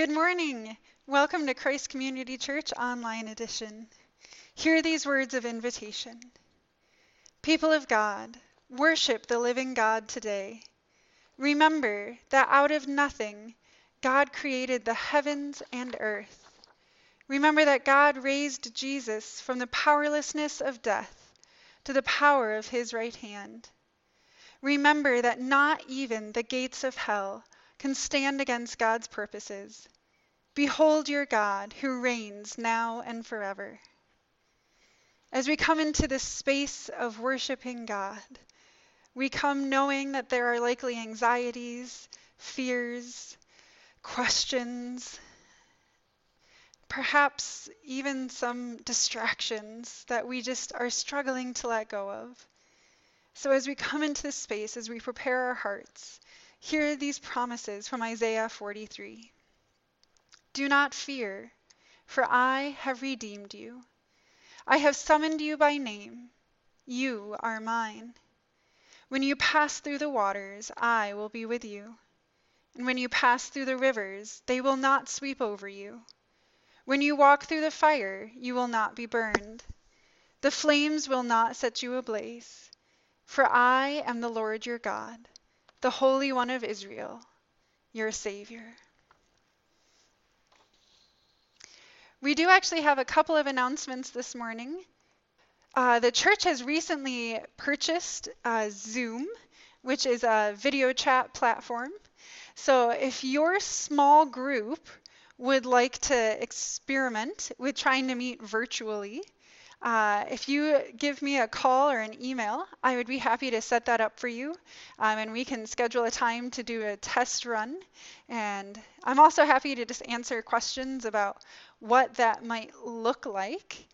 Good morning. Welcome to Christ Community Church Online Edition. Hear these words of invitation. People of God, worship the living God today. Remember that out of nothing, God created the heavens and earth. Remember that God raised Jesus from the powerlessness of death to the power of his right hand. Remember that not even the gates of hell can stand against God's purposes. Behold your God who reigns now and forever. As we come into this space of worshiping God, we come knowing that there are likely anxieties, fears, questions, perhaps even some distractions that we just are struggling to let go of. So, as we come into this space, as we prepare our hearts, Hear these promises from Isaiah 43. Do not fear, for I have redeemed you. I have summoned you by name. You are mine. When you pass through the waters, I will be with you. And when you pass through the rivers, they will not sweep over you. When you walk through the fire, you will not be burned. The flames will not set you ablaze. For I am the Lord your God the Holy One of Israel, your Savior. We do actually have a couple of announcements this morning. Uh, the church has recently purchased uh, Zoom, which is a video chat platform. So if your small group would like to experiment with trying to meet virtually, uh, if you give me a call or an email, I would be happy to set that up for you, um, and we can schedule a time to do a test run. And I'm also happy to just answer questions about what that might look like.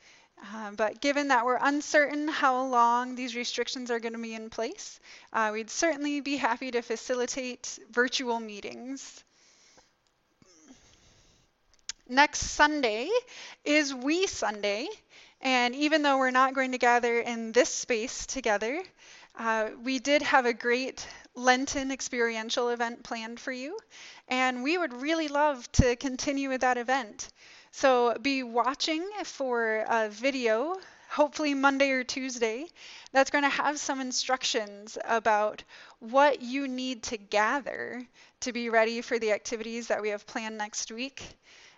Uh, but given that we're uncertain how long these restrictions are going to be in place, uh, we'd certainly be happy to facilitate virtual meetings. Next Sunday is We Sunday. And even though we're not going to gather in this space together, uh, we did have a great Lenten experiential event planned for you, and we would really love to continue with that event. So be watching for a video, hopefully Monday or Tuesday, that's going to have some instructions about what you need to gather to be ready for the activities that we have planned next week.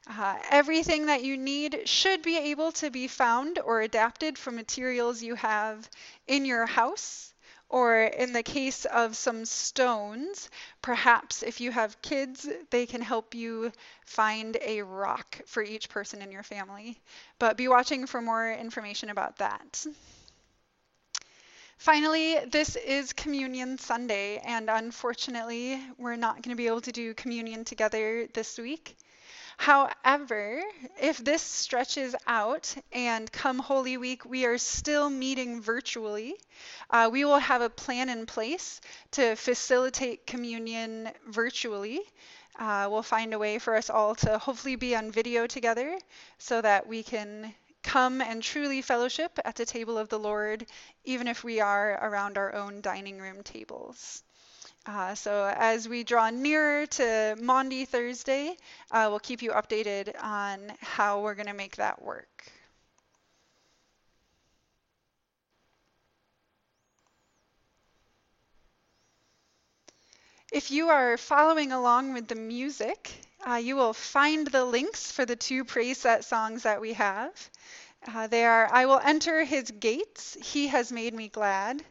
Uh, everything that you need should be able to be found or adapted from materials you have in your house. Or in the case of some stones, perhaps if you have kids, they can help you find a rock for each person in your family. But be watching for more information about that. Finally, this is Communion Sunday, and unfortunately, we're not going to be able to do communion together this week. However, if this stretches out and come Holy Week, we are still meeting virtually, uh, we will have a plan in place to facilitate communion virtually. Uh, we'll find a way for us all to hopefully be on video together so that we can come and truly fellowship at the table of the Lord, even if we are around our own dining room tables. Uh, so as we draw nearer to Maundy Thursday, uh, we'll keep you updated on how we're going to make that work. If you are following along with the music, uh, you will find the links for the two praise set songs that we have. Uh, they are I Will Enter His Gates, He Has Made Me Glad.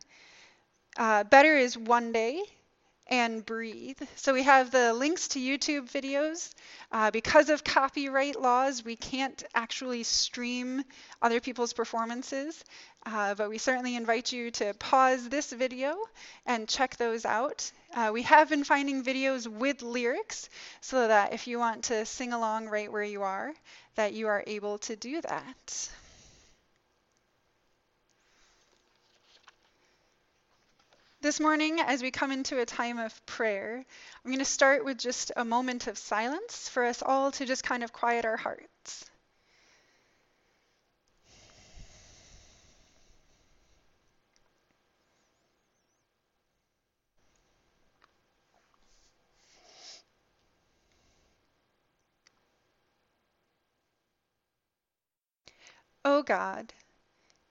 Uh, Better is One Day, and breathe. So we have the links to YouTube videos. Uh, because of copyright laws, we can't actually stream other people's performances, uh, but we certainly invite you to pause this video and check those out. Uh, we have been finding videos with lyrics so that if you want to sing along right where you are, that you are able to do that. This morning, as we come into a time of prayer, I'm going to start with just a moment of silence for us all to just kind of quiet our hearts. O oh God,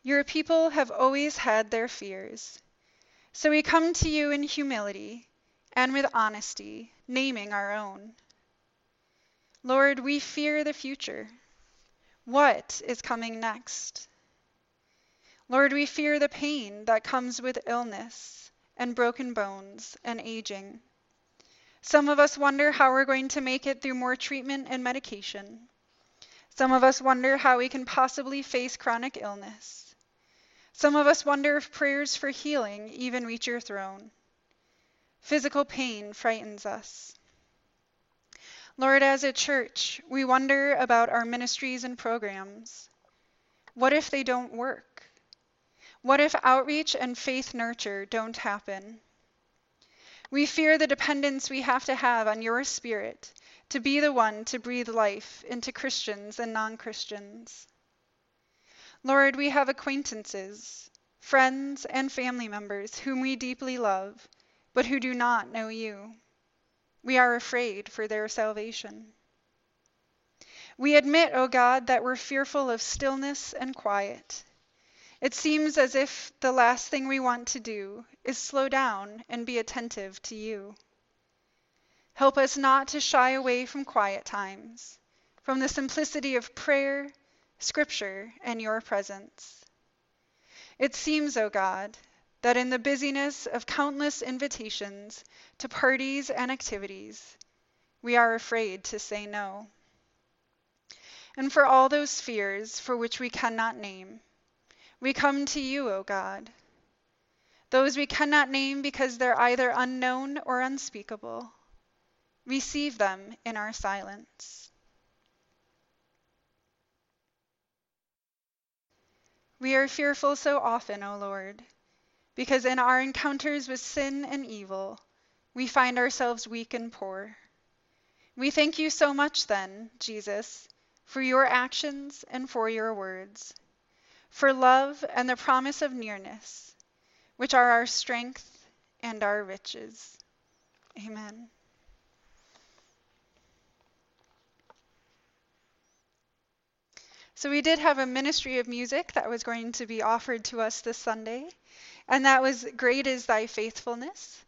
your people have always had their fears so we come to you in humility and with honesty, naming our own. Lord, we fear the future. What is coming next? Lord, we fear the pain that comes with illness and broken bones and aging. Some of us wonder how we're going to make it through more treatment and medication. Some of us wonder how we can possibly face chronic illness. Some of us wonder if prayers for healing even reach your throne. Physical pain frightens us. Lord, as a church, we wonder about our ministries and programs. What if they don't work? What if outreach and faith nurture don't happen? We fear the dependence we have to have on your Spirit to be the one to breathe life into Christians and non Christians. Lord, we have acquaintances, friends, and family members whom we deeply love, but who do not know you. We are afraid for their salvation. We admit, O God, that we're fearful of stillness and quiet. It seems as if the last thing we want to do is slow down and be attentive to you. Help us not to shy away from quiet times, from the simplicity of prayer, scripture, and your presence. It seems, O God, that in the busyness of countless invitations to parties and activities, we are afraid to say no. And for all those fears for which we cannot name, we come to you, O God. Those we cannot name because they're either unknown or unspeakable. Receive them in our silence. We are fearful so often, O Lord, because in our encounters with sin and evil, we find ourselves weak and poor. We thank you so much, then, Jesus, for your actions and for your words, for love and the promise of nearness, which are our strength and our riches. Amen. So, we did have a ministry of music that was going to be offered to us this Sunday, and that was Great is Thy Faithfulness.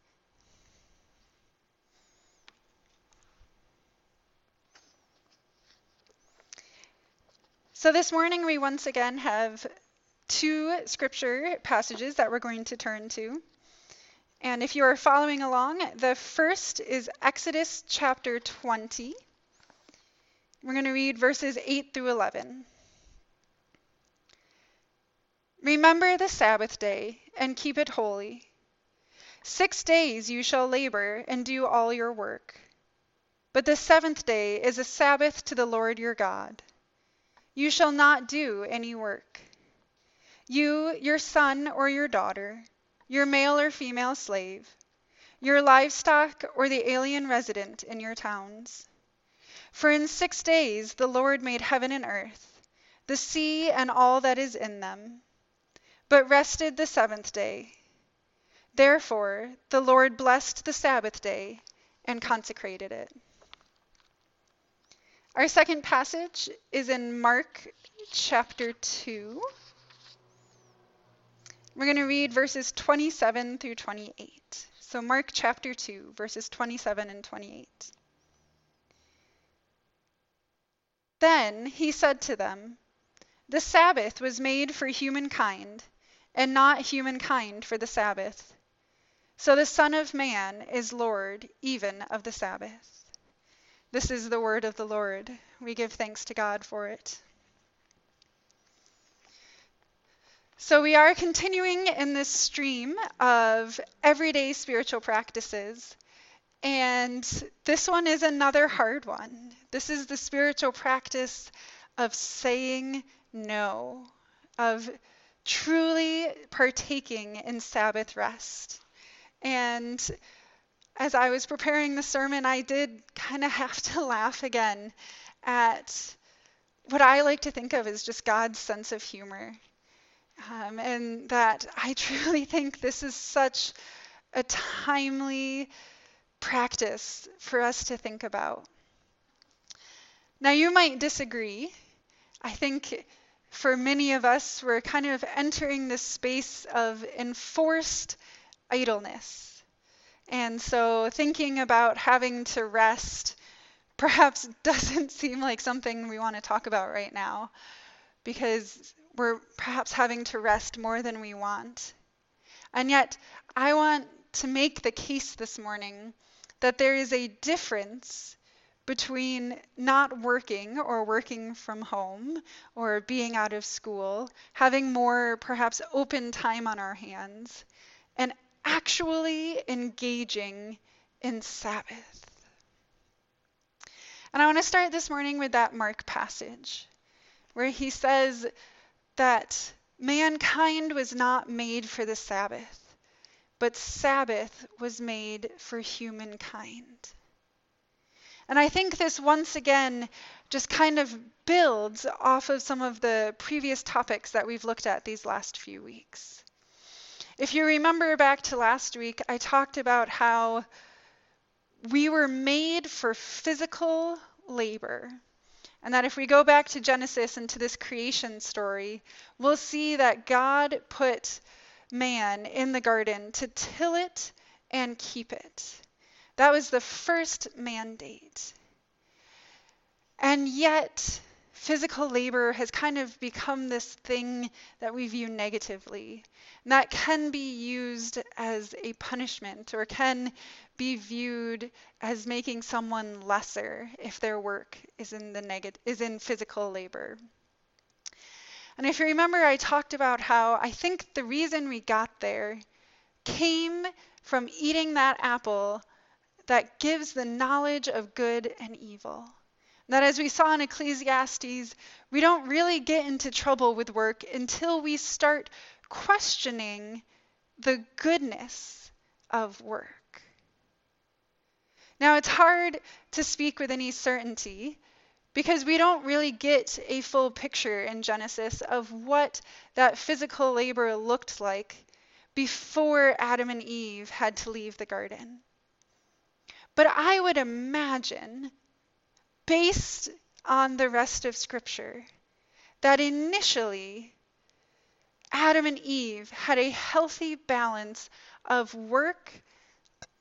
So, this morning we once again have two scripture passages that we're going to turn to. And if you are following along, the first is Exodus chapter 20. We're going to read verses 8 through 11. Remember the Sabbath day and keep it holy. Six days you shall labor and do all your work. But the seventh day is a Sabbath to the Lord your God. You shall not do any work. You, your son or your daughter, your male or female slave, your livestock or the alien resident in your towns. For in six days the Lord made heaven and earth, the sea and all that is in them but rested the seventh day. Therefore, the Lord blessed the Sabbath day and consecrated it. Our second passage is in Mark chapter 2. We're going to read verses 27 through 28. So, Mark chapter 2, verses 27 and 28. Then he said to them, The Sabbath was made for humankind and not humankind for the Sabbath. So the Son of Man is Lord even of the Sabbath. This is the word of the Lord. We give thanks to God for it. So, we are continuing in this stream of everyday spiritual practices. And this one is another hard one. This is the spiritual practice of saying no, of truly partaking in Sabbath rest. And as I was preparing the sermon, I did kind of have to laugh again at what I like to think of as just God's sense of humor. Um, and that I truly think this is such a timely practice for us to think about. Now, you might disagree. I think for many of us, we're kind of entering this space of enforced idleness. And so thinking about having to rest perhaps doesn't seem like something we want to talk about right now because we're perhaps having to rest more than we want. And yet, I want to make the case this morning that there is a difference between not working or working from home or being out of school, having more perhaps open time on our hands, and actually engaging in Sabbath. And I want to start this morning with that Mark passage where he says that mankind was not made for the Sabbath, but Sabbath was made for humankind. And I think this once again just kind of builds off of some of the previous topics that we've looked at these last few weeks. If you remember back to last week, I talked about how we were made for physical labor. And that if we go back to Genesis and to this creation story, we'll see that God put man in the garden to till it and keep it. That was the first mandate. And yet, physical labor has kind of become this thing that we view negatively. And that can be used as a punishment or can be viewed as making someone lesser if their work is in the negative is in physical labor. And if you remember I talked about how I think the reason we got there came from eating that apple that gives the knowledge of good and evil. That, as we saw in Ecclesiastes, we don't really get into trouble with work until we start questioning the goodness of work. Now, it's hard to speak with any certainty because we don't really get a full picture in Genesis of what that physical labor looked like before Adam and Eve had to leave the garden. But I would imagine, based on the rest of Scripture, that initially Adam and Eve had a healthy balance of work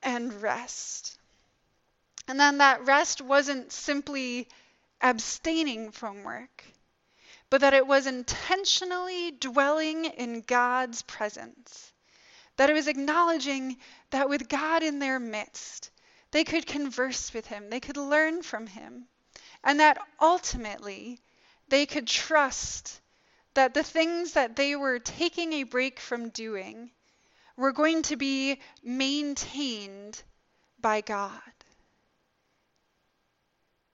and rest. And then that rest wasn't simply abstaining from work, but that it was intentionally dwelling in God's presence. That it was acknowledging that with God in their midst, they could converse with him, they could learn from him, and that ultimately they could trust that the things that they were taking a break from doing were going to be maintained by God.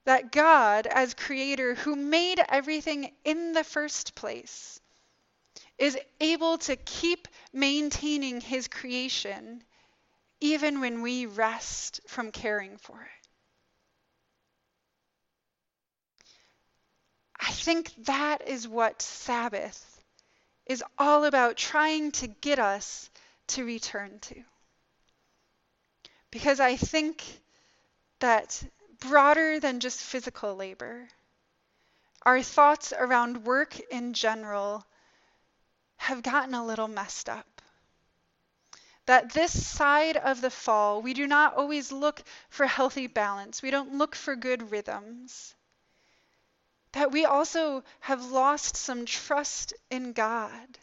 That God, as creator who made everything in the first place, is able to keep maintaining his creation even when we rest from caring for it. I think that is what Sabbath is all about trying to get us to return to. Because I think that broader than just physical labor, our thoughts around work in general have gotten a little messed up that this side of the fall, we do not always look for healthy balance. We don't look for good rhythms. That we also have lost some trust in God.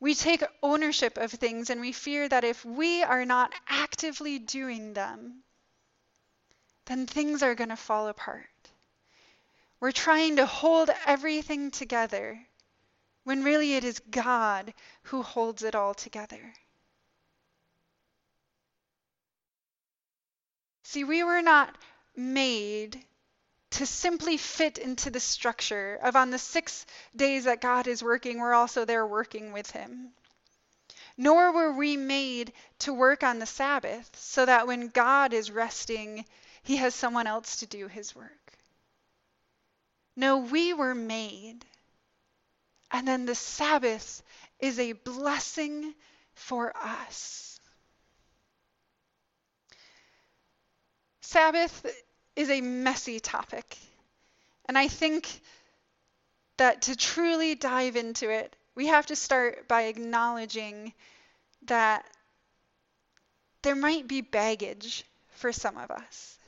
We take ownership of things and we fear that if we are not actively doing them, then things are going to fall apart. We're trying to hold everything together when really it is God who holds it all together. See, we were not made to simply fit into the structure of on the six days that God is working, we're also there working with Him. Nor were we made to work on the Sabbath so that when God is resting, He has someone else to do His work. No, we were made. And then the Sabbath is a blessing for us. Sabbath is a messy topic. And I think that to truly dive into it, we have to start by acknowledging that there might be baggage for some of us.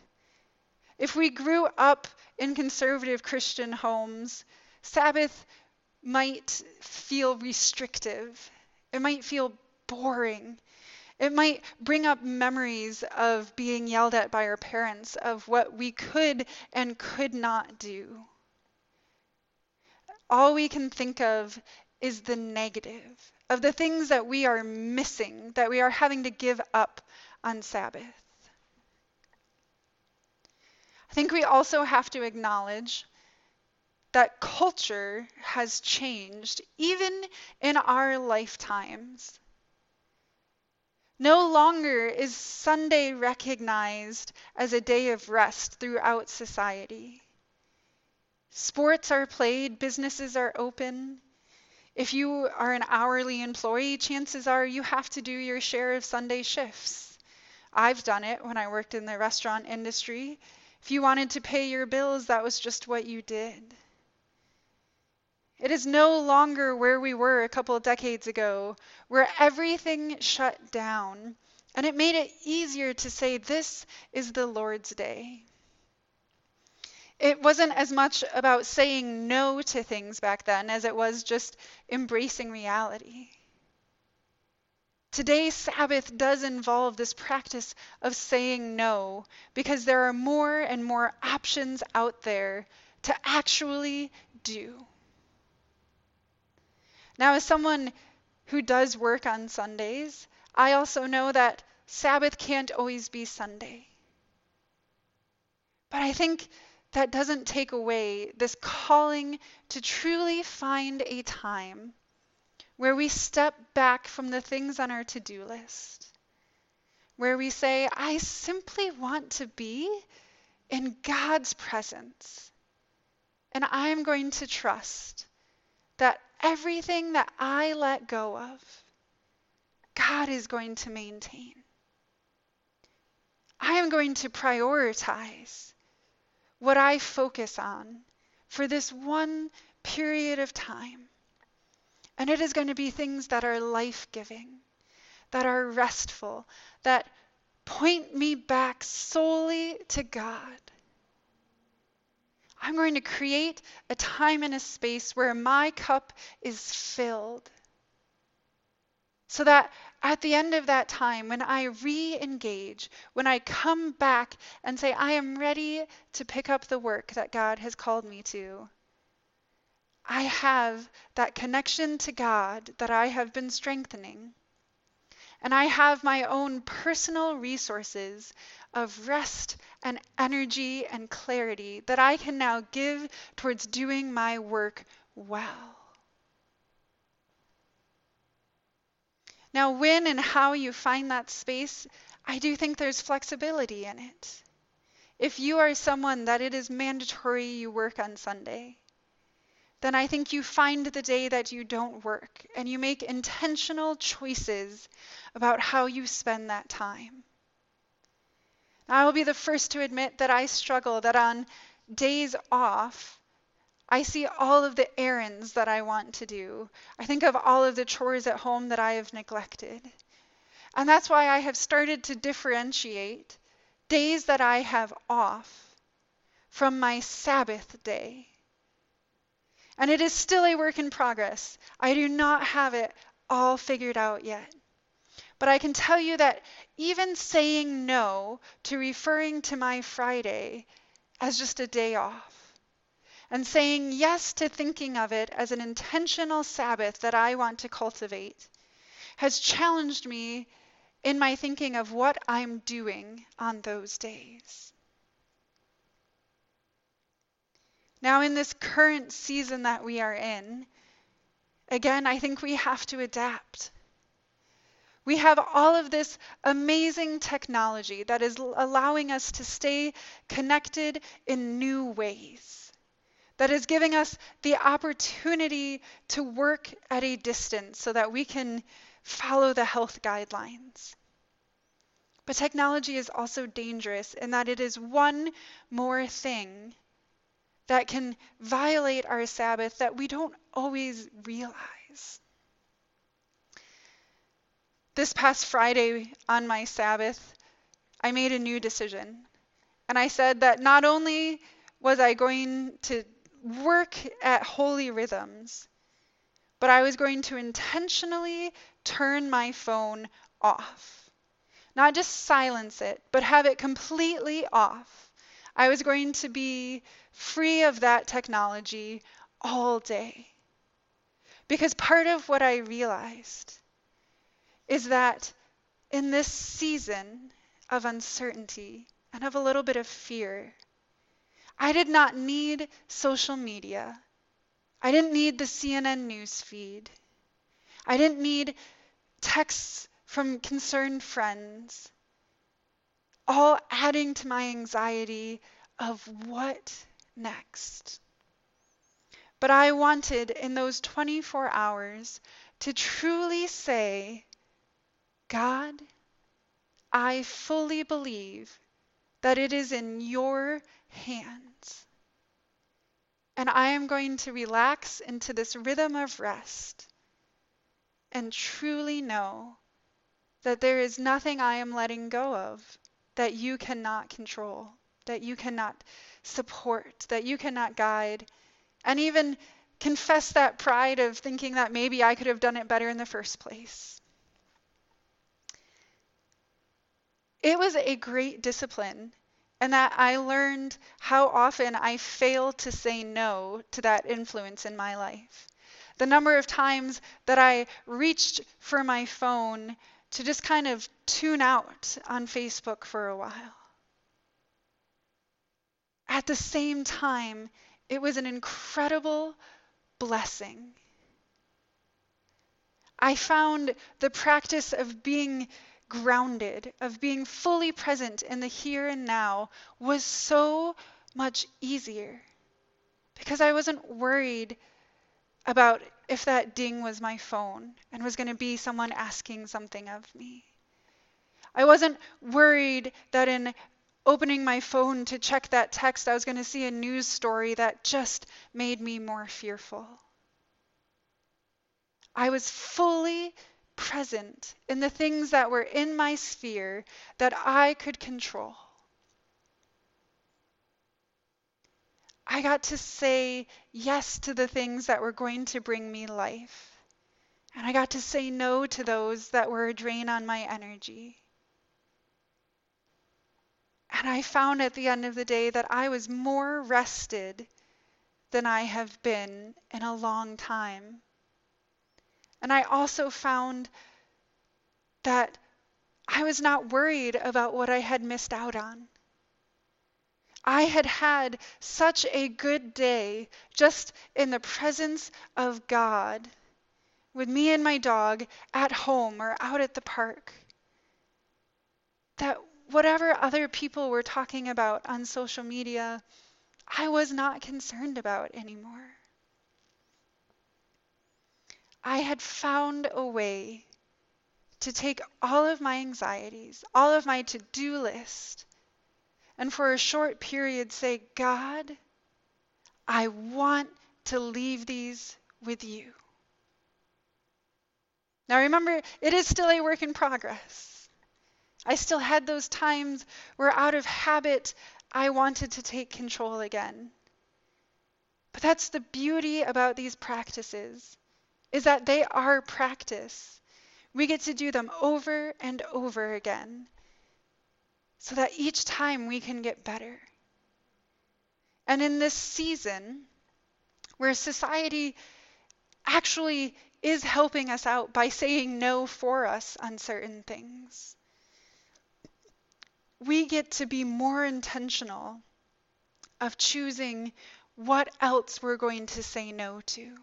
If we grew up in conservative Christian homes, Sabbath might feel restrictive. It might feel boring. It might bring up memories of being yelled at by our parents, of what we could and could not do. All we can think of is the negative, of the things that we are missing, that we are having to give up on Sabbath. I think we also have to acknowledge that culture has changed even in our lifetimes. No longer is Sunday recognized as a day of rest throughout society. Sports are played, businesses are open. If you are an hourly employee, chances are you have to do your share of Sunday shifts. I've done it when I worked in the restaurant industry. If you wanted to pay your bills, that was just what you did. It is no longer where we were a couple of decades ago, where everything shut down, and it made it easier to say, This is the Lord's day. It wasn't as much about saying no to things back then as it was just embracing reality. Today, Sabbath does involve this practice of saying no because there are more and more options out there to actually do. Now, as someone who does work on Sundays, I also know that Sabbath can't always be Sunday. But I think that doesn't take away this calling to truly find a time where we step back from the things on our to do list, where we say, I simply want to be in God's presence, and I'm going to trust that everything that I let go of, God is going to maintain. I am going to prioritize what I focus on for this one period of time. And it is going to be things that are life giving, that are restful, that point me back solely to God. I'm going to create a time and a space where my cup is filled. So that at the end of that time, when I re engage, when I come back and say, I am ready to pick up the work that God has called me to, I have that connection to God that I have been strengthening. And I have my own personal resources of rest and energy and clarity that I can now give towards doing my work well. Now, when and how you find that space, I do think there's flexibility in it. If you are someone that it is mandatory you work on Sunday, then I think you find the day that you don't work and you make intentional choices about how you spend that time. I will be the first to admit that I struggle, that on days off, I see all of the errands that I want to do. I think of all of the chores at home that I have neglected. And that's why I have started to differentiate days that I have off from my Sabbath day. And it is still a work in progress. I do not have it all figured out yet. But I can tell you that even saying no to referring to my Friday as just a day off, and saying yes to thinking of it as an intentional Sabbath that I want to cultivate, has challenged me in my thinking of what I'm doing on those days. Now, in this current season that we are in, again, I think we have to adapt. We have all of this amazing technology that is allowing us to stay connected in new ways, that is giving us the opportunity to work at a distance so that we can follow the health guidelines. But technology is also dangerous in that it is one more thing that can violate our Sabbath that we don't always realize. This past Friday on my Sabbath, I made a new decision. And I said that not only was I going to work at holy rhythms, but I was going to intentionally turn my phone off. Not just silence it, but have it completely off. I was going to be free of that technology all day. Because part of what I realized is that in this season of uncertainty and of a little bit of fear, I did not need social media. I didn't need the CNN news feed. I didn't need texts from concerned friends, all adding to my anxiety of what next. But I wanted in those 24 hours to truly say, God, I fully believe that it is in your hands. And I am going to relax into this rhythm of rest and truly know that there is nothing I am letting go of that you cannot control, that you cannot support, that you cannot guide, and even confess that pride of thinking that maybe I could have done it better in the first place. It was a great discipline, and that I learned how often I fail to say no to that influence in my life. The number of times that I reached for my phone to just kind of tune out on Facebook for a while. At the same time, it was an incredible blessing. I found the practice of being grounded, of being fully present in the here and now, was so much easier because I wasn't worried about if that ding was my phone and was going to be someone asking something of me. I wasn't worried that in opening my phone to check that text, I was going to see a news story that just made me more fearful. I was fully present in the things that were in my sphere that I could control. I got to say yes to the things that were going to bring me life. And I got to say no to those that were a drain on my energy. And I found at the end of the day that I was more rested than I have been in a long time. And I also found that I was not worried about what I had missed out on. I had had such a good day just in the presence of God with me and my dog at home or out at the park that whatever other people were talking about on social media, I was not concerned about anymore. I had found a way to take all of my anxieties, all of my to do list, and for a short period say, God, I want to leave these with you. Now remember, it is still a work in progress. I still had those times where, out of habit, I wanted to take control again. But that's the beauty about these practices is that they are practice. We get to do them over and over again so that each time we can get better. And in this season, where society actually is helping us out by saying no for us on certain things, we get to be more intentional of choosing what else we're going to say no to.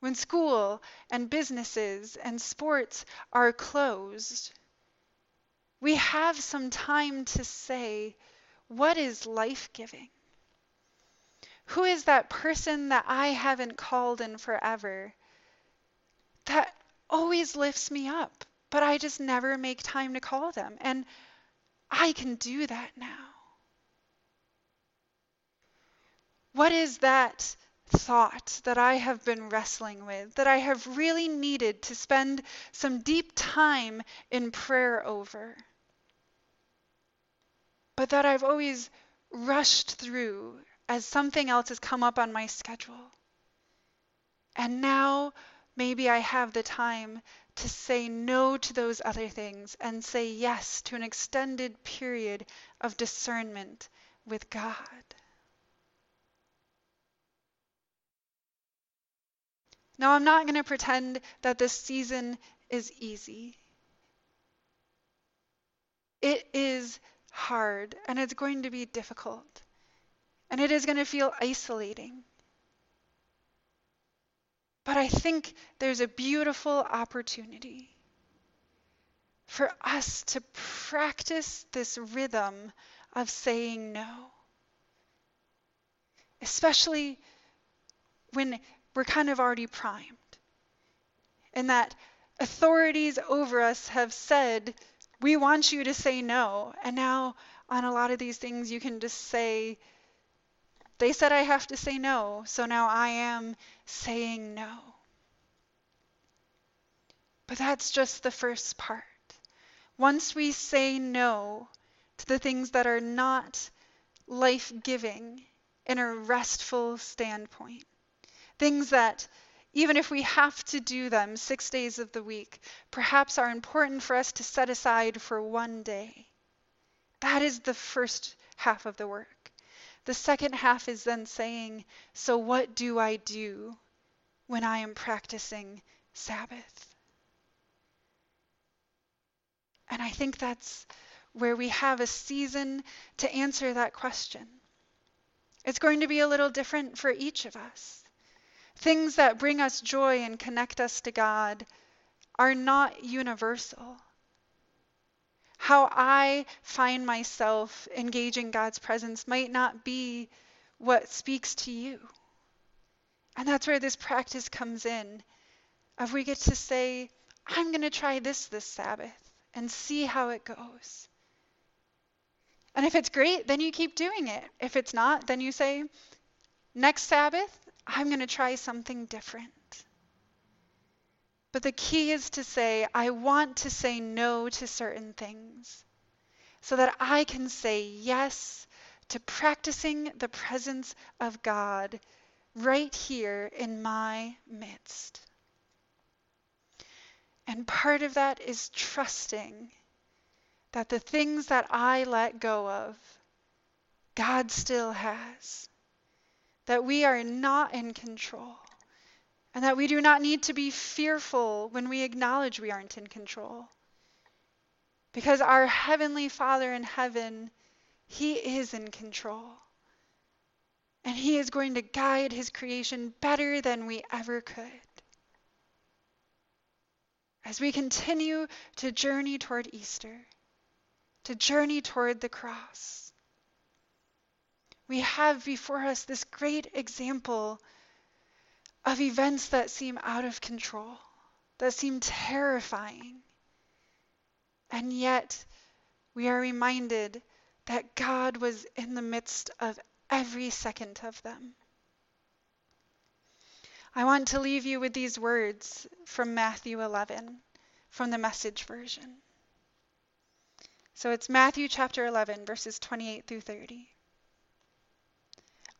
When school and businesses and sports are closed, we have some time to say, what is life giving? Who is that person that I haven't called in forever that always lifts me up, but I just never make time to call them? And I can do that now. what is that thought that I have been wrestling with, that I have really needed to spend some deep time in prayer over, but that I've always rushed through as something else has come up on my schedule. And now maybe I have the time to say no to those other things and say yes to an extended period of discernment with God. Now, I'm not going to pretend that this season is easy. It is hard and it's going to be difficult. And it is going to feel isolating. But I think there's a beautiful opportunity for us to practice this rhythm of saying no. Especially when we're kind of already primed. And that authorities over us have said, we want you to say no. And now, on a lot of these things, you can just say, they said I have to say no, so now I am saying no. But that's just the first part. Once we say no to the things that are not life giving in a restful standpoint, things that, even if we have to do them six days of the week, perhaps are important for us to set aside for one day. That is the first half of the work. The second half is then saying, So what do I do when I am practicing Sabbath? And I think that's where we have a season to answer that question. It's going to be a little different for each of us. Things that bring us joy and connect us to God are not universal how I find myself engaging God's presence might not be what speaks to you. And that's where this practice comes in. Of we get to say, I'm going to try this this Sabbath and see how it goes. And if it's great, then you keep doing it. If it's not, then you say, next Sabbath, I'm going to try something different. But the key is to say, I want to say no to certain things so that I can say yes to practicing the presence of God right here in my midst. And part of that is trusting that the things that I let go of, God still has. That we are not in control and that we do not need to be fearful when we acknowledge we aren't in control. Because our Heavenly Father in heaven, He is in control. And He is going to guide His creation better than we ever could. As we continue to journey toward Easter, to journey toward the cross, we have before us this great example of events that seem out of control, that seem terrifying. And yet, we are reminded that God was in the midst of every second of them. I want to leave you with these words from Matthew 11, from the message version. So it's Matthew chapter 11, verses 28 through 30.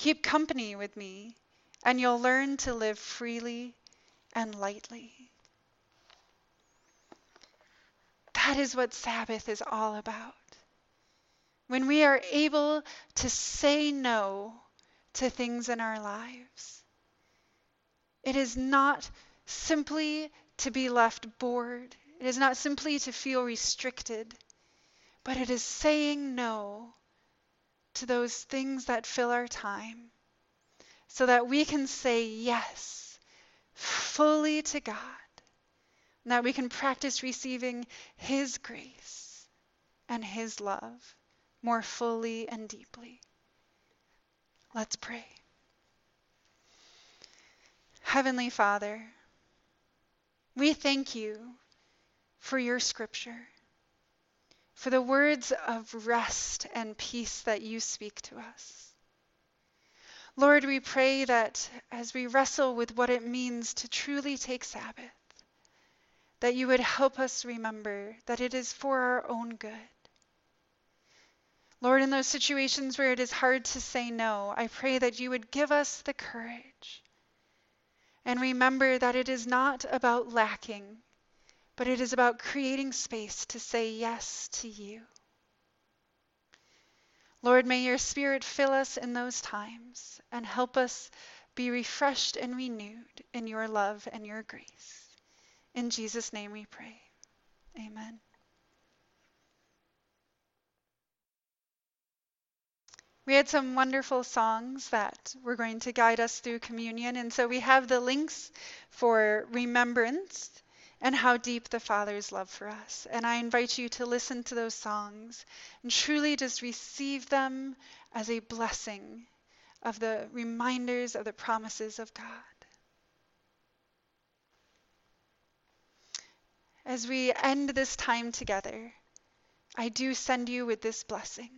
Keep company with me, and you'll learn to live freely and lightly. That is what Sabbath is all about. When we are able to say no to things in our lives, it is not simply to be left bored, it is not simply to feel restricted, but it is saying no to those things that fill our time so that we can say yes fully to God, and that we can practice receiving His grace and His love more fully and deeply. Let's pray. Heavenly Father, we thank you for your scripture, for the words of rest and peace that you speak to us. Lord, we pray that as we wrestle with what it means to truly take Sabbath, that you would help us remember that it is for our own good. Lord, in those situations where it is hard to say no, I pray that you would give us the courage. And remember that it is not about lacking, but it is about creating space to say yes to you. Lord, may your Spirit fill us in those times and help us be refreshed and renewed in your love and your grace. In Jesus' name we pray. Amen. We had some wonderful songs that were going to guide us through communion. And so we have the links for remembrance and how deep the Father's love for us. And I invite you to listen to those songs and truly just receive them as a blessing of the reminders of the promises of God. As we end this time together, I do send you with this blessing.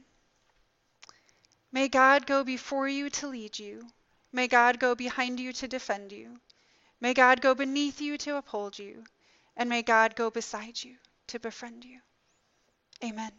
May God go before you to lead you. May God go behind you to defend you. May God go beneath you to uphold you and may God go beside you to befriend you. Amen.